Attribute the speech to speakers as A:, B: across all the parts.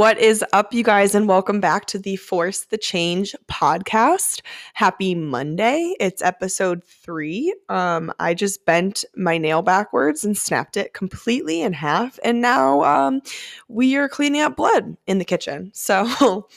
A: What is up, you guys, and welcome back to the Force the Change podcast. Happy Monday. It's episode three. Um, I just bent my nail backwards and snapped it completely in half, and now um, we are cleaning up blood in the kitchen. So,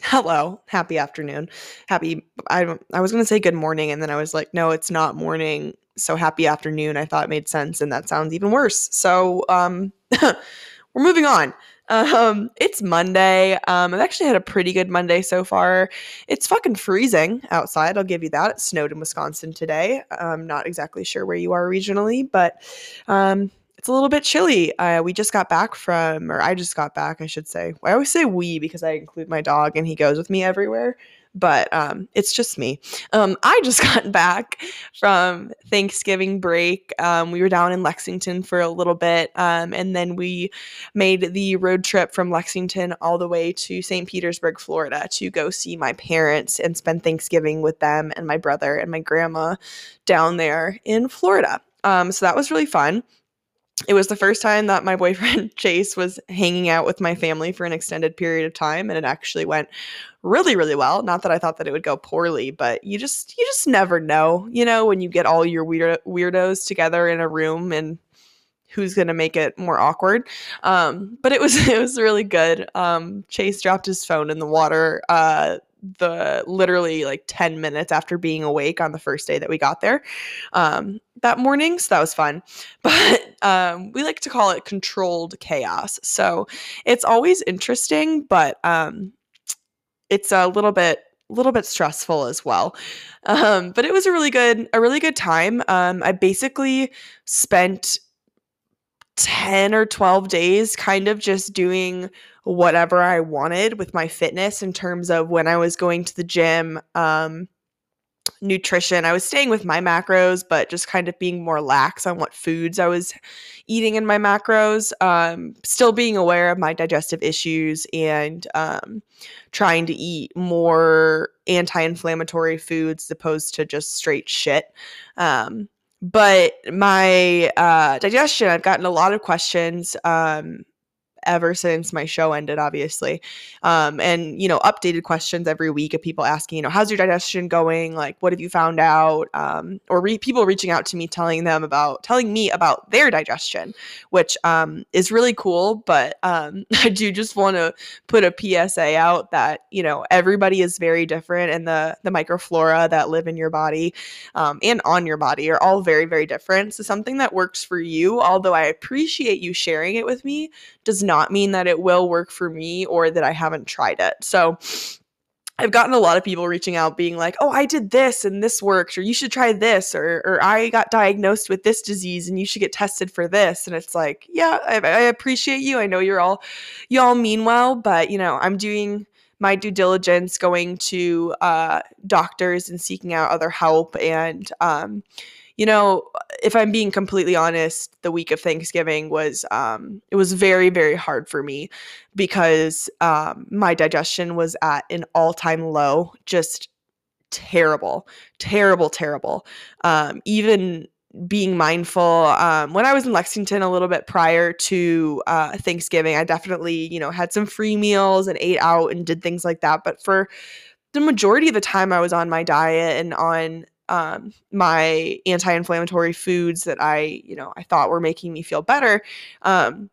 A: hello, happy afternoon. Happy, I, I was going to say good morning, and then I was like, no, it's not morning. So, happy afternoon. I thought it made sense, and that sounds even worse. So, um, we're moving on. Um, it's Monday. Um, I've actually had a pretty good Monday so far. It's fucking freezing outside. I'll give you that. It snowed in Wisconsin today. I'm not exactly sure where you are regionally, but um, it's a little bit chilly. Uh, we just got back from, or I just got back, I should say. I always say we because I include my dog and he goes with me everywhere but um, it's just me. Um, I just got back from Thanksgiving break. Um, we were down in Lexington for a little bit, um, and then we made the road trip from Lexington all the way to St. Petersburg, Florida, to go see my parents and spend Thanksgiving with them and my brother and my grandma down there in Florida. Um, so that was really fun it was the first time that my boyfriend Chase was hanging out with my family for an extended period of time and it actually went really really well. Not that I thought that it would go poorly but you just you just never know you know when you get all your weird weirdos together in a room and who's going to make it more awkward. Um, but it was it was really good. Um, Chase dropped his phone in the water uh, the literally like 10 minutes after being awake on the first day that we got there um, that morning. So that was fun. But um, we like to call it controlled chaos. So it's always interesting, but um, it's a little bit a little bit stressful as well. Um, but it was a really good a really good time. Um, I basically spent 10 or 12 days kind of just doing whatever I wanted with my fitness in terms of when I was going to the gym, um, nutrition. I was staying with my macros, but just kind of being more lax on what foods I was eating in my macros. Um, still being aware of my digestive issues and um, trying to eat more anti inflammatory foods as opposed to just straight shit. Um, but my uh, digestion, I've gotten a lot of questions um, ever since my show ended, obviously. Um, and, you know, updated questions every week of people asking, you know, how's your digestion going? Like, what have you found out? Um, or re- people reaching out to me, telling them about, telling me about their digestion, which um, is really cool. But um, I do just want to put a PSA out that, you know, everybody is very different and the, the microflora that live in your body um, and on your body are all very, very different. So something that works for you, although I appreciate you sharing it with me, does not mean that it will work for me or that I haven't tried it. So I've gotten a lot of people reaching out being like, "Oh, I did this and this worked," or "You should try this," or "Or I got diagnosed with this disease and you should get tested for this." And it's like, yeah, I, I appreciate you. I know you're all, you all mean well, but you know, I'm doing my due diligence, going to uh, doctors and seeking out other help, and um, you know, if I'm being completely honest, the week of Thanksgiving was um it was very very hard for me because um my digestion was at an all-time low, just terrible, terrible, terrible. Um even being mindful um, when i was in lexington a little bit prior to uh, thanksgiving i definitely you know had some free meals and ate out and did things like that but for the majority of the time i was on my diet and on um, my anti-inflammatory foods that I, you know, I thought were making me feel better. Um,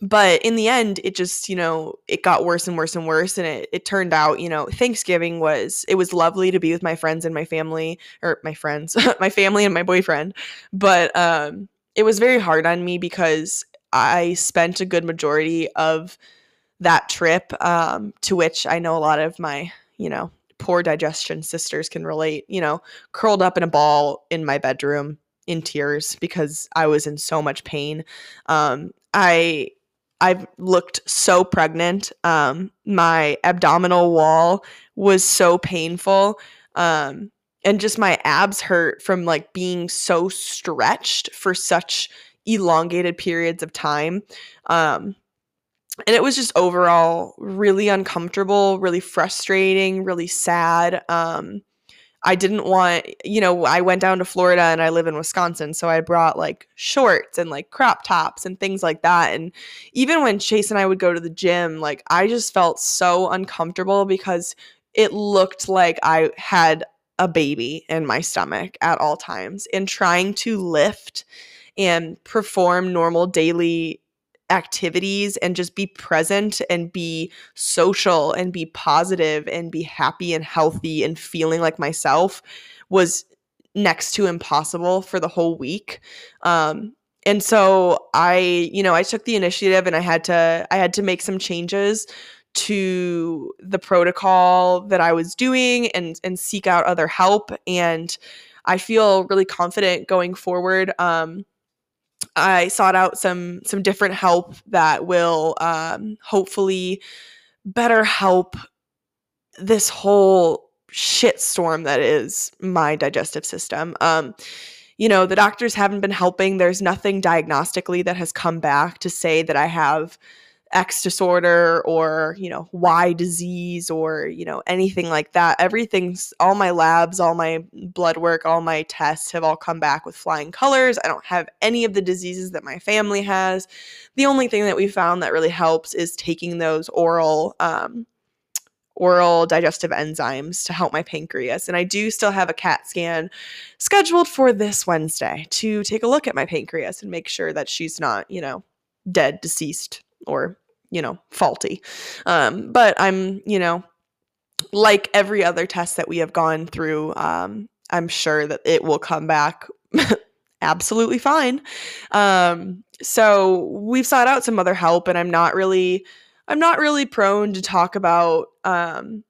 A: but in the end, it just, you know, it got worse and worse and worse. And it, it turned out, you know, Thanksgiving was, it was lovely to be with my friends and my family, or my friends, my family and my boyfriend. But um, it was very hard on me because I spent a good majority of that trip, um, to which I know a lot of my, you know, poor digestion sisters can relate, you know, curled up in a ball in my bedroom in tears because I was in so much pain. Um, I I've looked so pregnant. Um, my abdominal wall was so painful. Um, and just my abs hurt from like being so stretched for such elongated periods of time. Um, and it was just overall really uncomfortable, really frustrating, really sad. Um, I didn't want, you know, I went down to Florida and I live in Wisconsin. So I brought like shorts and like crop tops and things like that. And even when Chase and I would go to the gym, like I just felt so uncomfortable because it looked like I had a baby in my stomach at all times. And trying to lift and perform normal daily activities and just be present and be social and be positive and be happy and healthy and feeling like myself was next to impossible for the whole week. Um, and so I, you know, I took the initiative and I had to I had to make some changes to the protocol that I was doing and and seek out other help and I feel really confident going forward. Um, I sought out some some different help that will um, hopefully better help this whole shitstorm that is my digestive system. Um, you know, the doctors haven't been helping. There's nothing diagnostically that has come back to say that I have X disorder or, you know, Y disease or, you know, anything like that. Everything's all my labs, all my blood work, all my tests have all come back with flying colors. I don't have any of the diseases that my family has. The only thing that we found that really helps is taking those oral um, oral digestive enzymes to help my pancreas. And I do still have a CAT scan scheduled for this Wednesday to take a look at my pancreas and make sure that she's not, you know, dead, deceased, or you know faulty. Um, but i'm you know like every other test that we have gone through um, i'm sure that it will come back absolutely fine. Um, so we've sought out some other help and i'm not really i'm not really prone to talk about um,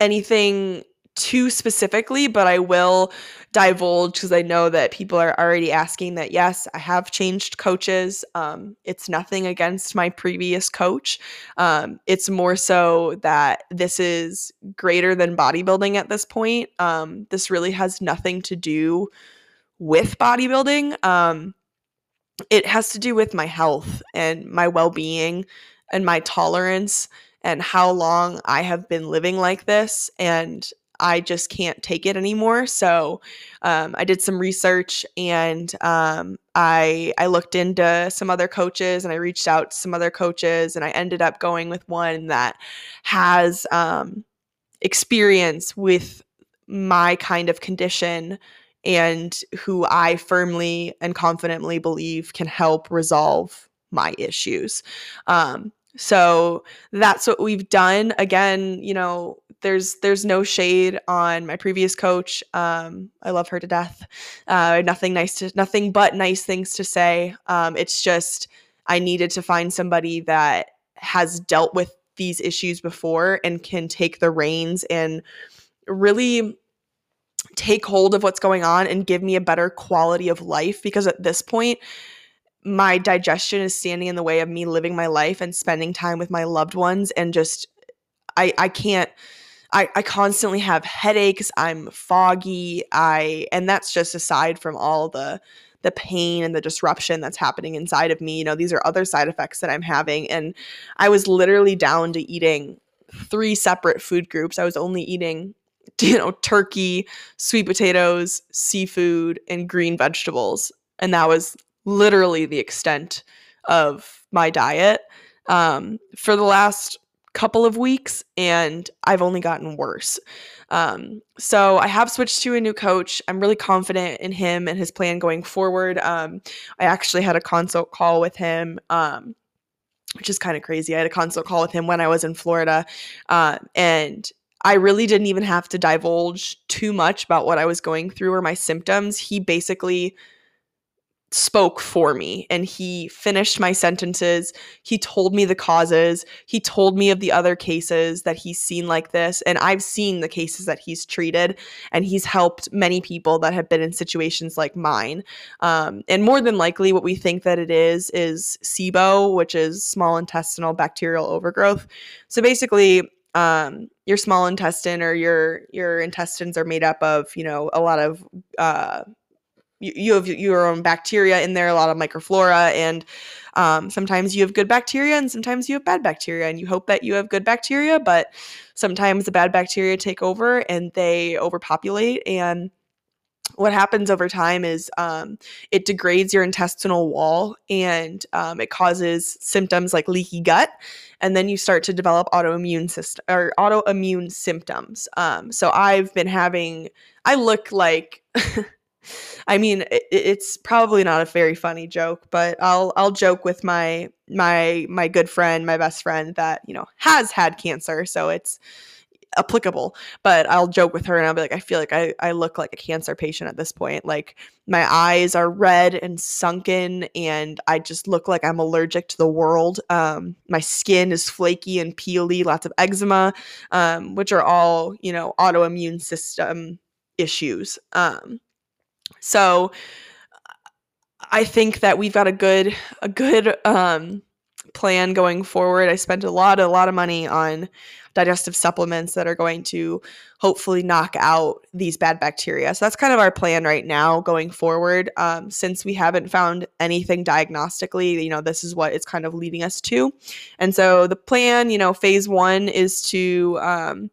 A: anything too specifically, but I will divulge because I know that people are already asking that. Yes, I have changed coaches. Um, it's nothing against my previous coach. Um, it's more so that this is greater than bodybuilding at this point. Um, this really has nothing to do with bodybuilding. Um, it has to do with my health and my well being and my tolerance and how long I have been living like this. And I just can't take it anymore. So um, I did some research and um, I I looked into some other coaches and I reached out to some other coaches and I ended up going with one that has um, experience with my kind of condition and who I firmly and confidently believe can help resolve my issues. Um, so that's what we've done. Again, you know, there's there's no shade on my previous coach. Um, I love her to death. Uh, nothing nice to nothing but nice things to say. Um, it's just I needed to find somebody that has dealt with these issues before and can take the reins and really take hold of what's going on and give me a better quality of life because at this point my digestion is standing in the way of me living my life and spending time with my loved ones and just I I can't I, I constantly have headaches. I'm foggy. I and that's just aside from all the the pain and the disruption that's happening inside of me. You know, these are other side effects that I'm having. And I was literally down to eating three separate food groups. I was only eating, you know, turkey, sweet potatoes, seafood, and green vegetables. And that was literally the extent of my diet. Um, for the last couple of weeks and I've only gotten worse. Um, so I have switched to a new coach. I'm really confident in him and his plan going forward. Um, I actually had a consult call with him. Um, which is kind of crazy. I had a consult call with him when I was in Florida. Uh, and I really didn't even have to divulge too much about what I was going through or my symptoms. He basically spoke for me and he finished my sentences. He told me the causes. He told me of the other cases that he's seen like this. And I've seen the cases that he's treated and he's helped many people that have been in situations like mine. Um, and more than likely, what we think that it is is SIBO, which is small intestinal bacterial overgrowth. So basically, um, your small intestine or your your intestines are made up of you know a lot of uh, you, have your own bacteria in there, a lot of microflora, and Um, sometimes you have good bacteria and sometimes you have bad bacteria, and you hope that you have good bacteria, but sometimes the bad bacteria take over and they overpopulate and what happens over time is um, it degrades your intestinal wall and um, it causes symptoms like leaky gut and then you start to develop autoimmune system or autoimmune symptoms. Um, so i've been having i look like i mean it, it's probably not a very funny joke but i'll i'll joke with my my my good friend my best friend that you know has had cancer so it's applicable. But I'll joke with her and I'll be like, I feel like I, I look like a cancer patient at this point. Like my eyes are red and sunken and I just look like I'm allergic to the world. Um, my skin is flaky and peely, lots of eczema, um, which are all, you know, autoimmune system issues. Um, so I think that we've got a good, a good, um, plan going forward. I spent a lot, a lot of money on digestive supplements that are going to hopefully knock out these bad bacteria. So that's kind of our plan right now going forward. Um, since we haven't found anything diagnostically, you know, this is what it's kind of leading us to. And so the plan, you know, phase one is to, um,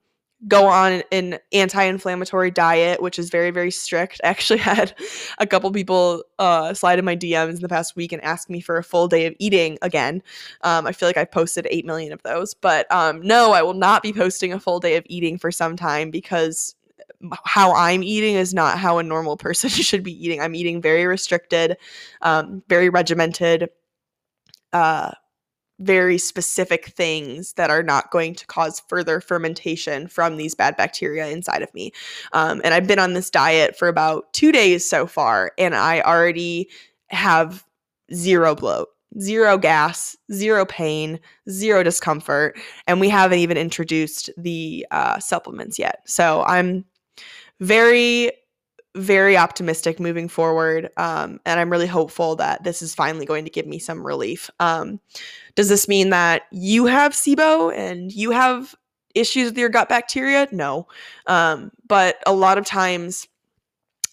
A: go on an anti-inflammatory diet which is very very strict. I actually had a couple people uh, slide in my dms in the past week and ask me for a full day of eating again. Um, i feel like i've posted 8 million of those but um, no i will not be posting a full day of eating for some time because how i'm eating is not how a normal person should be eating. I'm eating very restricted um, very regimented uh, very specific things that are not going to cause further fermentation from these bad bacteria inside of me. Um, and I've been on this diet for about two days so far, and I already have zero bloat, zero gas, zero pain, zero discomfort. And we haven't even introduced the uh, supplements yet. So I'm very very optimistic moving forward. Um, and I'm really hopeful that this is finally going to give me some relief. Um, does this mean that you have SIBO and you have issues with your gut bacteria? No. Um, but a lot of times,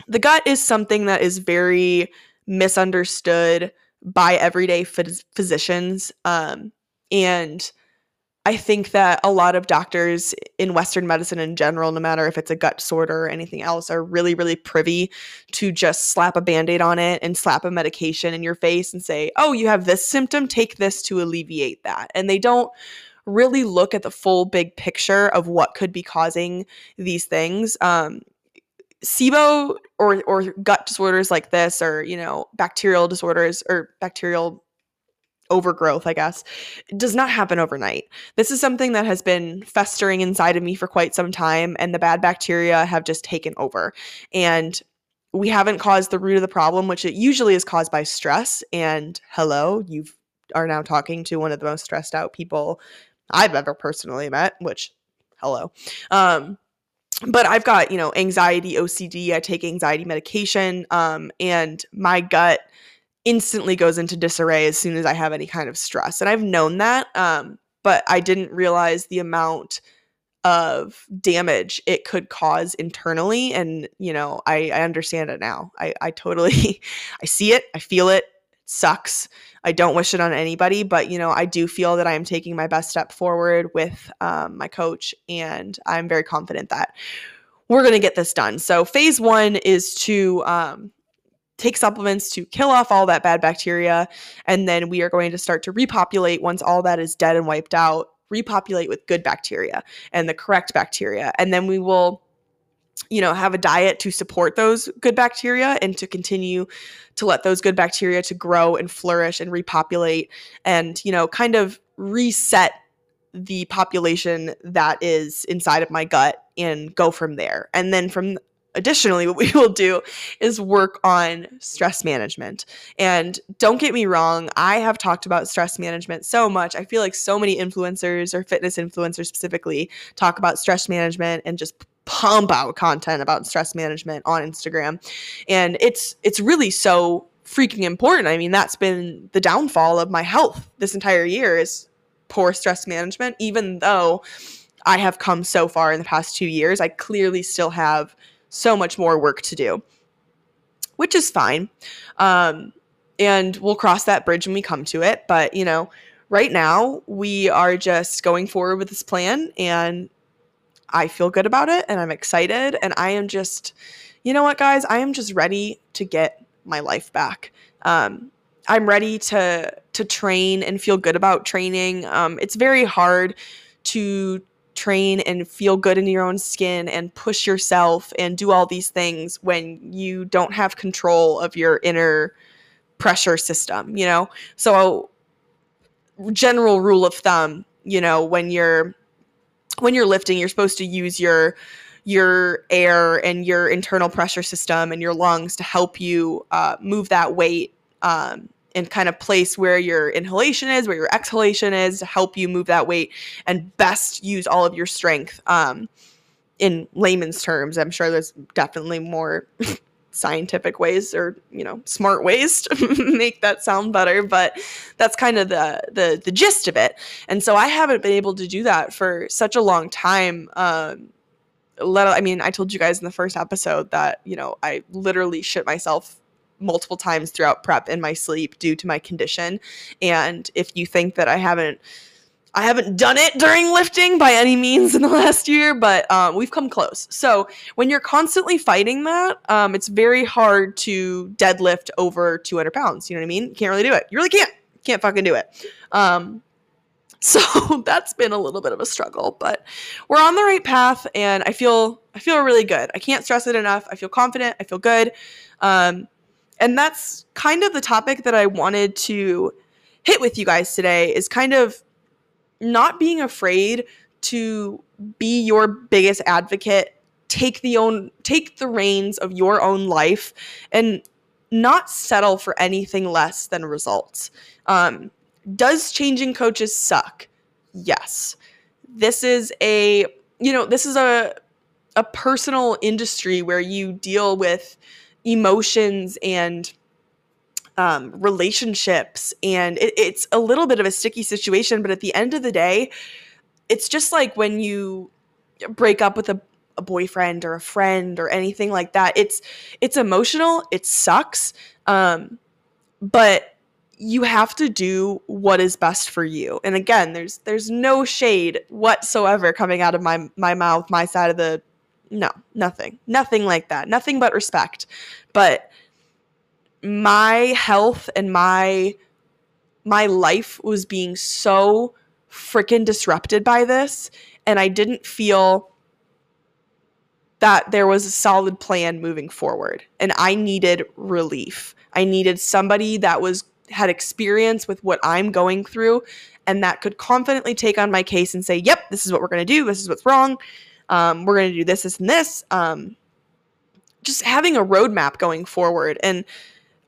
A: the gut is something that is very misunderstood by everyday phys- physicians. Um, and I think that a lot of doctors in Western medicine in general, no matter if it's a gut disorder or anything else, are really, really privy to just slap a band aid on it and slap a medication in your face and say, oh, you have this symptom, take this to alleviate that. And they don't really look at the full big picture of what could be causing these things. Um, SIBO or or gut disorders like this, or you know, bacterial disorders or bacterial overgrowth, I guess, does not happen overnight. This is something that has been festering inside of me for quite some time, and the bad bacteria have just taken over. And we haven't caused the root of the problem, which it usually is caused by stress. And hello, you are now talking to one of the most stressed out people I've ever personally met, which hello. Um, but I've got, you know, anxiety, OCD. I take anxiety medication, um, and my gut instantly goes into disarray as soon as I have any kind of stress. And I've known that, um, but I didn't realize the amount of damage it could cause internally. And, you know, I, I understand it now. I, I totally, I see it, I feel it, sucks. I don't wish it on anybody, but, you know, I do feel that I am taking my best step forward with um, my coach. And I'm very confident that we're going to get this done. So phase one is to, um, take supplements to kill off all that bad bacteria. And then we are going to start to repopulate once all that is dead and wiped out, repopulate with good bacteria and the correct bacteria. And then we will you know have a diet to support those good bacteria and to continue to let those good bacteria to grow and flourish and repopulate and you know kind of reset the population that is inside of my gut and go from there and then from additionally, what we will do is work on stress management. And don't get me wrong, I have talked about stress management so much. I feel like so many influencers or fitness influencers specifically talk about stress management and just pump out content about stress management on Instagram. And it's it's really so freaking important. I mean, that's been the downfall of my health this entire year is poor stress management even though I have come so far in the past 2 years. I clearly still have so much more work to do, which is fine. Um, and we'll cross that bridge when we come to it. But, you know, right now we are just going forward with this plan and I feel good about it and I'm excited. And I am just, you know what, guys? I am just ready to get my life back. Um, I'm ready to to train and feel good about training. Um, it's very hard to train and feel good in your own skin and push yourself and do all these things when you don't have control of your inner pressure system, you know? So general rule of thumb, you know, when you're when you're lifting, you're supposed to use your your air and your internal pressure system and your lungs to help you uh, move that weight um, and kind of place where your inhalation is, where your exhalation is, to help you move that weight and best use all of your strength. Um, in layman's terms, I'm sure there's definitely more scientific ways or you know smart ways to make that sound better but that's kind of the the the gist of it and so i haven't been able to do that for such a long time um let i mean i told you guys in the first episode that you know i literally shit myself multiple times throughout prep in my sleep due to my condition and if you think that i haven't I haven't done it during lifting by any means in the last year, but um, we've come close. So when you're constantly fighting that, um, it's very hard to deadlift over 200 pounds. You know what I mean? You can't really do it. You really can't. Can't fucking do it. Um, so that's been a little bit of a struggle, but we're on the right path, and I feel I feel really good. I can't stress it enough. I feel confident. I feel good, um, and that's kind of the topic that I wanted to hit with you guys today. Is kind of not being afraid to be your biggest advocate take the own take the reins of your own life and not settle for anything less than results um, does changing coaches suck yes this is a you know this is a a personal industry where you deal with emotions and um, relationships. And it, it's a little bit of a sticky situation but at the end of the day it's just like when you break up with a, a boyfriend or a friend or anything like that it's it's emotional it sucks um, but you have to do what is best for you. And again there's there's no shade whatsoever coming out of my my mouth my side of the no nothing nothing like that nothing but respect but my health and my my life was being so freaking disrupted by this and I didn't feel that there was a solid plan moving forward and I needed relief. I needed somebody that was had experience with what I'm going through and that could confidently take on my case and say, "Yep, this is what we're going to do. This is what's wrong. Um, we're going to do this, this, and this." Um, just having a roadmap going forward and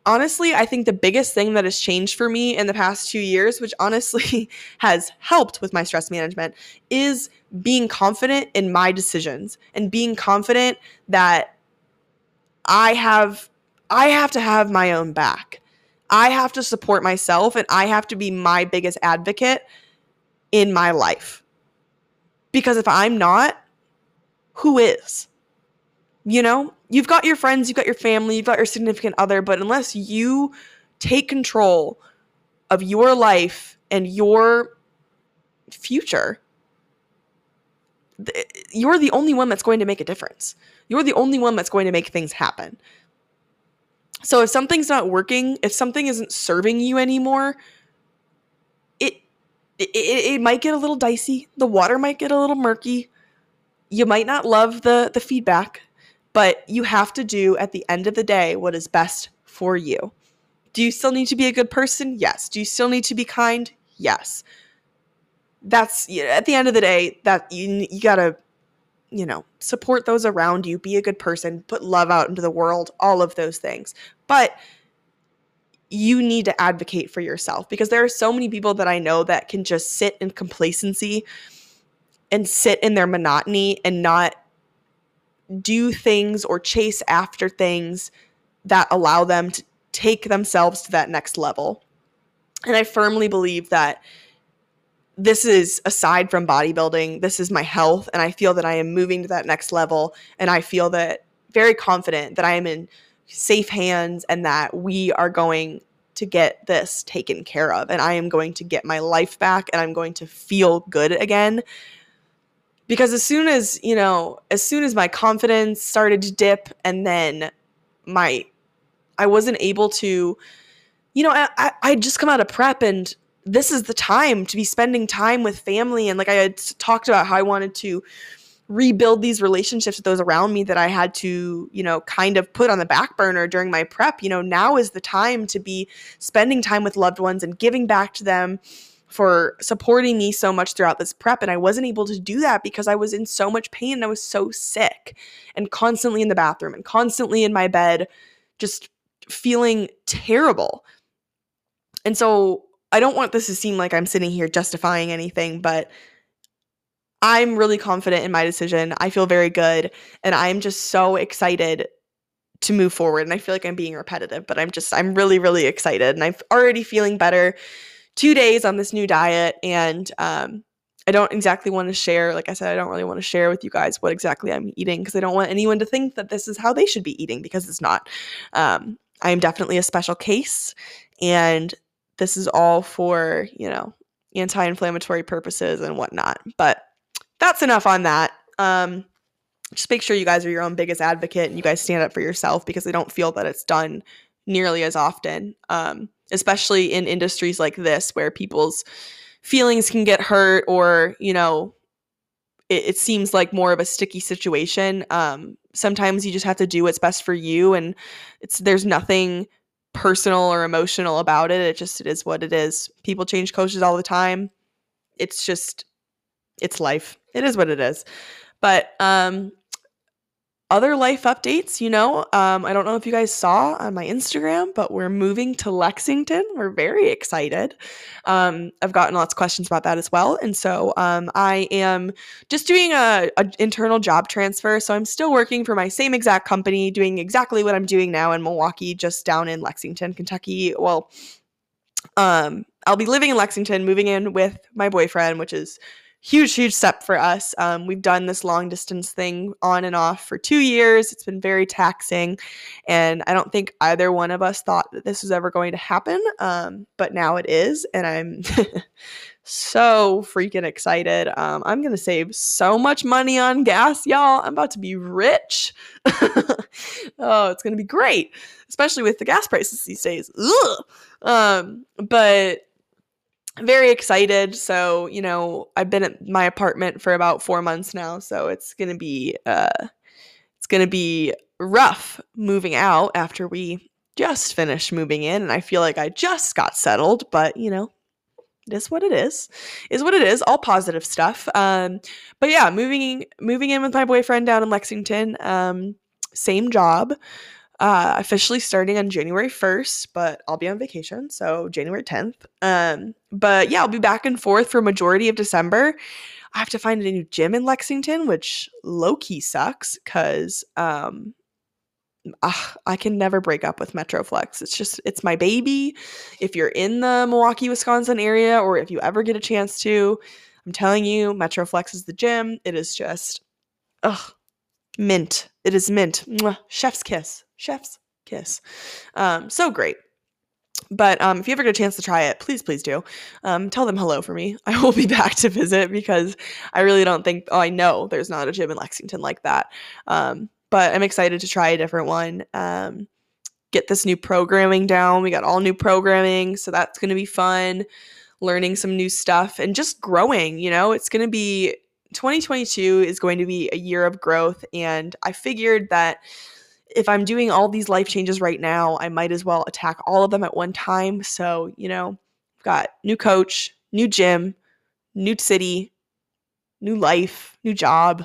A: honestly, I think the biggest thing that has changed for me in the past two years, which honestly has helped with my stress management, is being confident in my decisions and being confident that I have I have to have my own back. I have to support myself and I have to be my biggest advocate in my life. Because if I'm not, who is? You know, you've got your friends, you've got your family, you've got your significant other, but unless you take control of your life and your future, you're the only one that's going to make a difference. You're the only one that's going to make things happen. So if something's not working, if something isn't serving you anymore, it it, it might get a little dicey. The water might get a little murky. You might not love the the feedback but you have to do at the end of the day what is best for you. Do you still need to be a good person? Yes. Do you still need to be kind? Yes. That's at the end of the day that you you got to you know, support those around you, be a good person, put love out into the world, all of those things. But you need to advocate for yourself because there are so many people that I know that can just sit in complacency and sit in their monotony and not do things or chase after things that allow them to take themselves to that next level. And I firmly believe that this is aside from bodybuilding, this is my health. And I feel that I am moving to that next level. And I feel that very confident that I am in safe hands and that we are going to get this taken care of and I am going to get my life back and I'm going to feel good again. Because as soon as, you know, as soon as my confidence started to dip and then my I wasn't able to, you know, I I just come out of prep and this is the time to be spending time with family and like I had talked about how I wanted to rebuild these relationships with those around me that I had to, you know, kind of put on the back burner during my prep. You know, now is the time to be spending time with loved ones and giving back to them for supporting me so much throughout this prep. And I wasn't able to do that because I was in so much pain and I was so sick and constantly in the bathroom and constantly in my bed, just feeling terrible. And so I don't want this to seem like I'm sitting here justifying anything, but I'm really confident in my decision. I feel very good. And I'm just so excited to move forward. And I feel like I'm being repetitive, but I'm just, I'm really, really excited. And I'm already feeling better two days on this new diet. And um, I don't exactly want to share, like I said, I don't really want to share with you guys what exactly I'm eating because I don't want anyone to think that this is how they should be eating because it's not. Um, I am definitely a special case. And this is all for, you know, anti inflammatory purposes and whatnot. But that's enough on that. Um, just make sure you guys are your own biggest advocate and you guys stand up for yourself because I don't feel that it's done nearly as often, um, especially in industries like this where people's feelings can get hurt or, you know, it, it seems like more of a sticky situation. Um, sometimes you just have to do what's best for you and it's there's nothing personal or emotional about it. It just it is what it is. People change coaches all the time. It's just it's life. It is what it is. But um other life updates, you know, um, I don't know if you guys saw on my Instagram, but we're moving to Lexington. We're very excited. Um, I've gotten lots of questions about that as well, and so um, I am just doing a, a, internal job transfer. So I'm still working for my same exact company, doing exactly what I'm doing now in Milwaukee, just down in Lexington, Kentucky. Well, um, I'll be living in Lexington, moving in with my boyfriend, which is huge, huge step for us. Um, we've done this long distance thing on and off for two years. It's been very taxing. And I don't think either one of us thought that this was ever going to happen. Um, but now it is. And I'm so freaking excited. Um, I'm going to save so much money on gas, y'all. I'm about to be rich. oh, it's going to be great, especially with the gas prices these days. Ugh. Um, but very excited. So, you know, I've been at my apartment for about four months now. So it's going to be, uh, it's going to be rough moving out after we just finished moving in. And I feel like I just got settled, but you know, it is what it is is what it is all positive stuff um but yeah moving moving in with my boyfriend down in lexington um same job uh, officially starting on January 1st, but I'll be on vacation, so January 10th. Um, but yeah, I'll be back and forth for majority of December. I have to find a new gym in Lexington, which low key sucks because um, I can never break up with Metroflex. It's just it's my baby. If you're in the Milwaukee, Wisconsin area, or if you ever get a chance to, I'm telling you, Metroflex is the gym. It is just, ugh, mint. It is mint. Mwah. Chef's kiss chef's kiss. Um, so great. But um, if you ever get a chance to try it, please, please do. Um, tell them hello for me. I will be back to visit because I really don't think, oh, I know there's not a gym in Lexington like that. Um, but I'm excited to try a different one. Um, get this new programming down. We got all new programming, so that's going to be fun. Learning some new stuff and just growing, you know, it's going to be 2022 is going to be a year of growth. And I figured that if I'm doing all these life changes right now, I might as well attack all of them at one time. So, you know, I've got new coach, new gym, new city, new life, new job.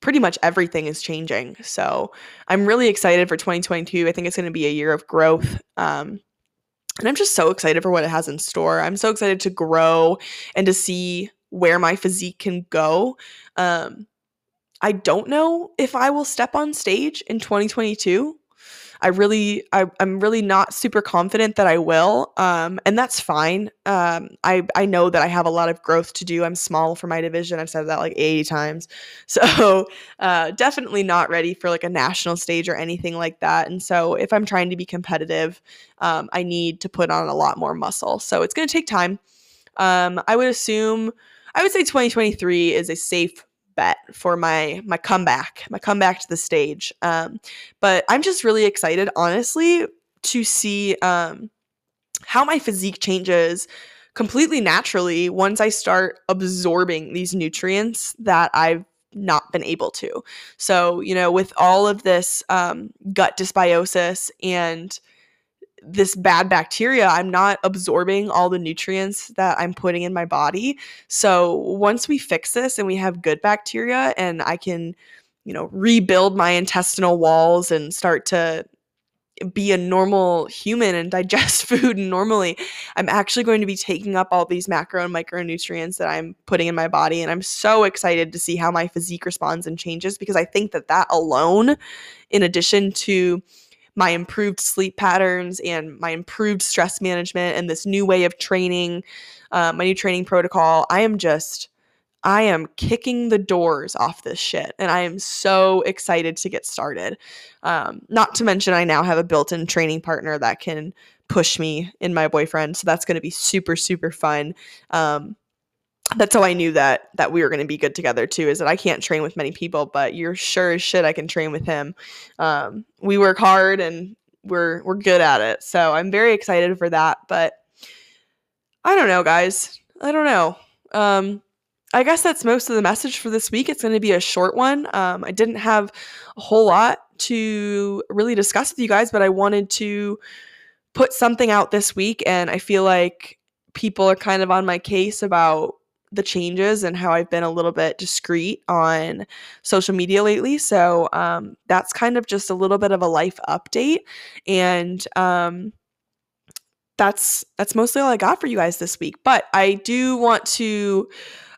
A: Pretty much everything is changing. So I'm really excited for 2022. I think it's going to be a year of growth. Um, and I'm just so excited for what it has in store. I'm so excited to grow and to see where my physique can go. Um, I don't know if I will step on stage in 2022. I really, I, am really not super confident that I will, um, and that's fine. Um, I I know that I have a lot of growth to do. I'm small for my division. I've said that like 80 times, so uh, definitely not ready for like a national stage or anything like that. And so if I'm trying to be competitive, um, I need to put on a lot more muscle. So it's going to take time. Um, I would assume, I would say 2023 is a safe bet for my my comeback, my comeback to the stage. Um, but I'm just really excited, honestly, to see um, how my physique changes completely naturally once I start absorbing these nutrients that I've not been able to. So, you know, with all of this um, gut dysbiosis and this bad bacteria, I'm not absorbing all the nutrients that I'm putting in my body. So once we fix this and we have good bacteria and I can, you know, rebuild my intestinal walls and start to be a normal human and digest food normally, I'm actually going to be taking up all these macro and micronutrients that I'm putting in my body. And I'm so excited to see how my physique responds and changes because I think that that alone, in addition to my improved sleep patterns and my improved stress management and this new way of training, uh, my new training protocol, I am just, I am kicking the doors off this shit. And I am so excited to get started. Um, not to mention, I now have a built in training partner that can push me in my boyfriend. So that's going to be super, super fun. Um, that's how I knew that that we were going to be good together too. Is that I can't train with many people, but you're sure as shit I can train with him. Um, we work hard and we're we're good at it, so I'm very excited for that. But I don't know, guys. I don't know. Um, I guess that's most of the message for this week. It's going to be a short one. Um, I didn't have a whole lot to really discuss with you guys, but I wanted to put something out this week, and I feel like people are kind of on my case about the changes and how I've been a little bit discreet on social media lately. So um, that's kind of just a little bit of a life update, and um, that's that's mostly all I got for you guys this week. But I do want to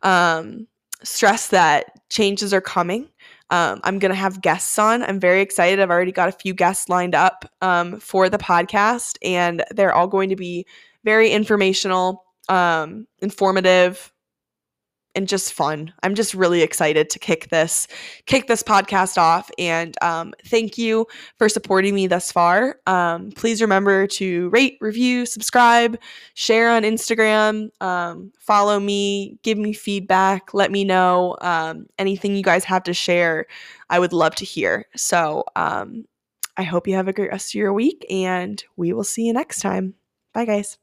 A: um, stress that changes are coming. Um, I'm going to have guests on. I'm very excited. I've already got a few guests lined up um, for the podcast, and they're all going to be very informational, um, informative, and just fun. I'm just really excited to kick this kick this podcast off. And um, thank you for supporting me thus far. Um, please remember to rate, review, subscribe, share on Instagram, um, follow me, give me feedback, let me know um, anything you guys have to share. I would love to hear. So um, I hope you have a great rest of your week, and we will see you next time. Bye, guys.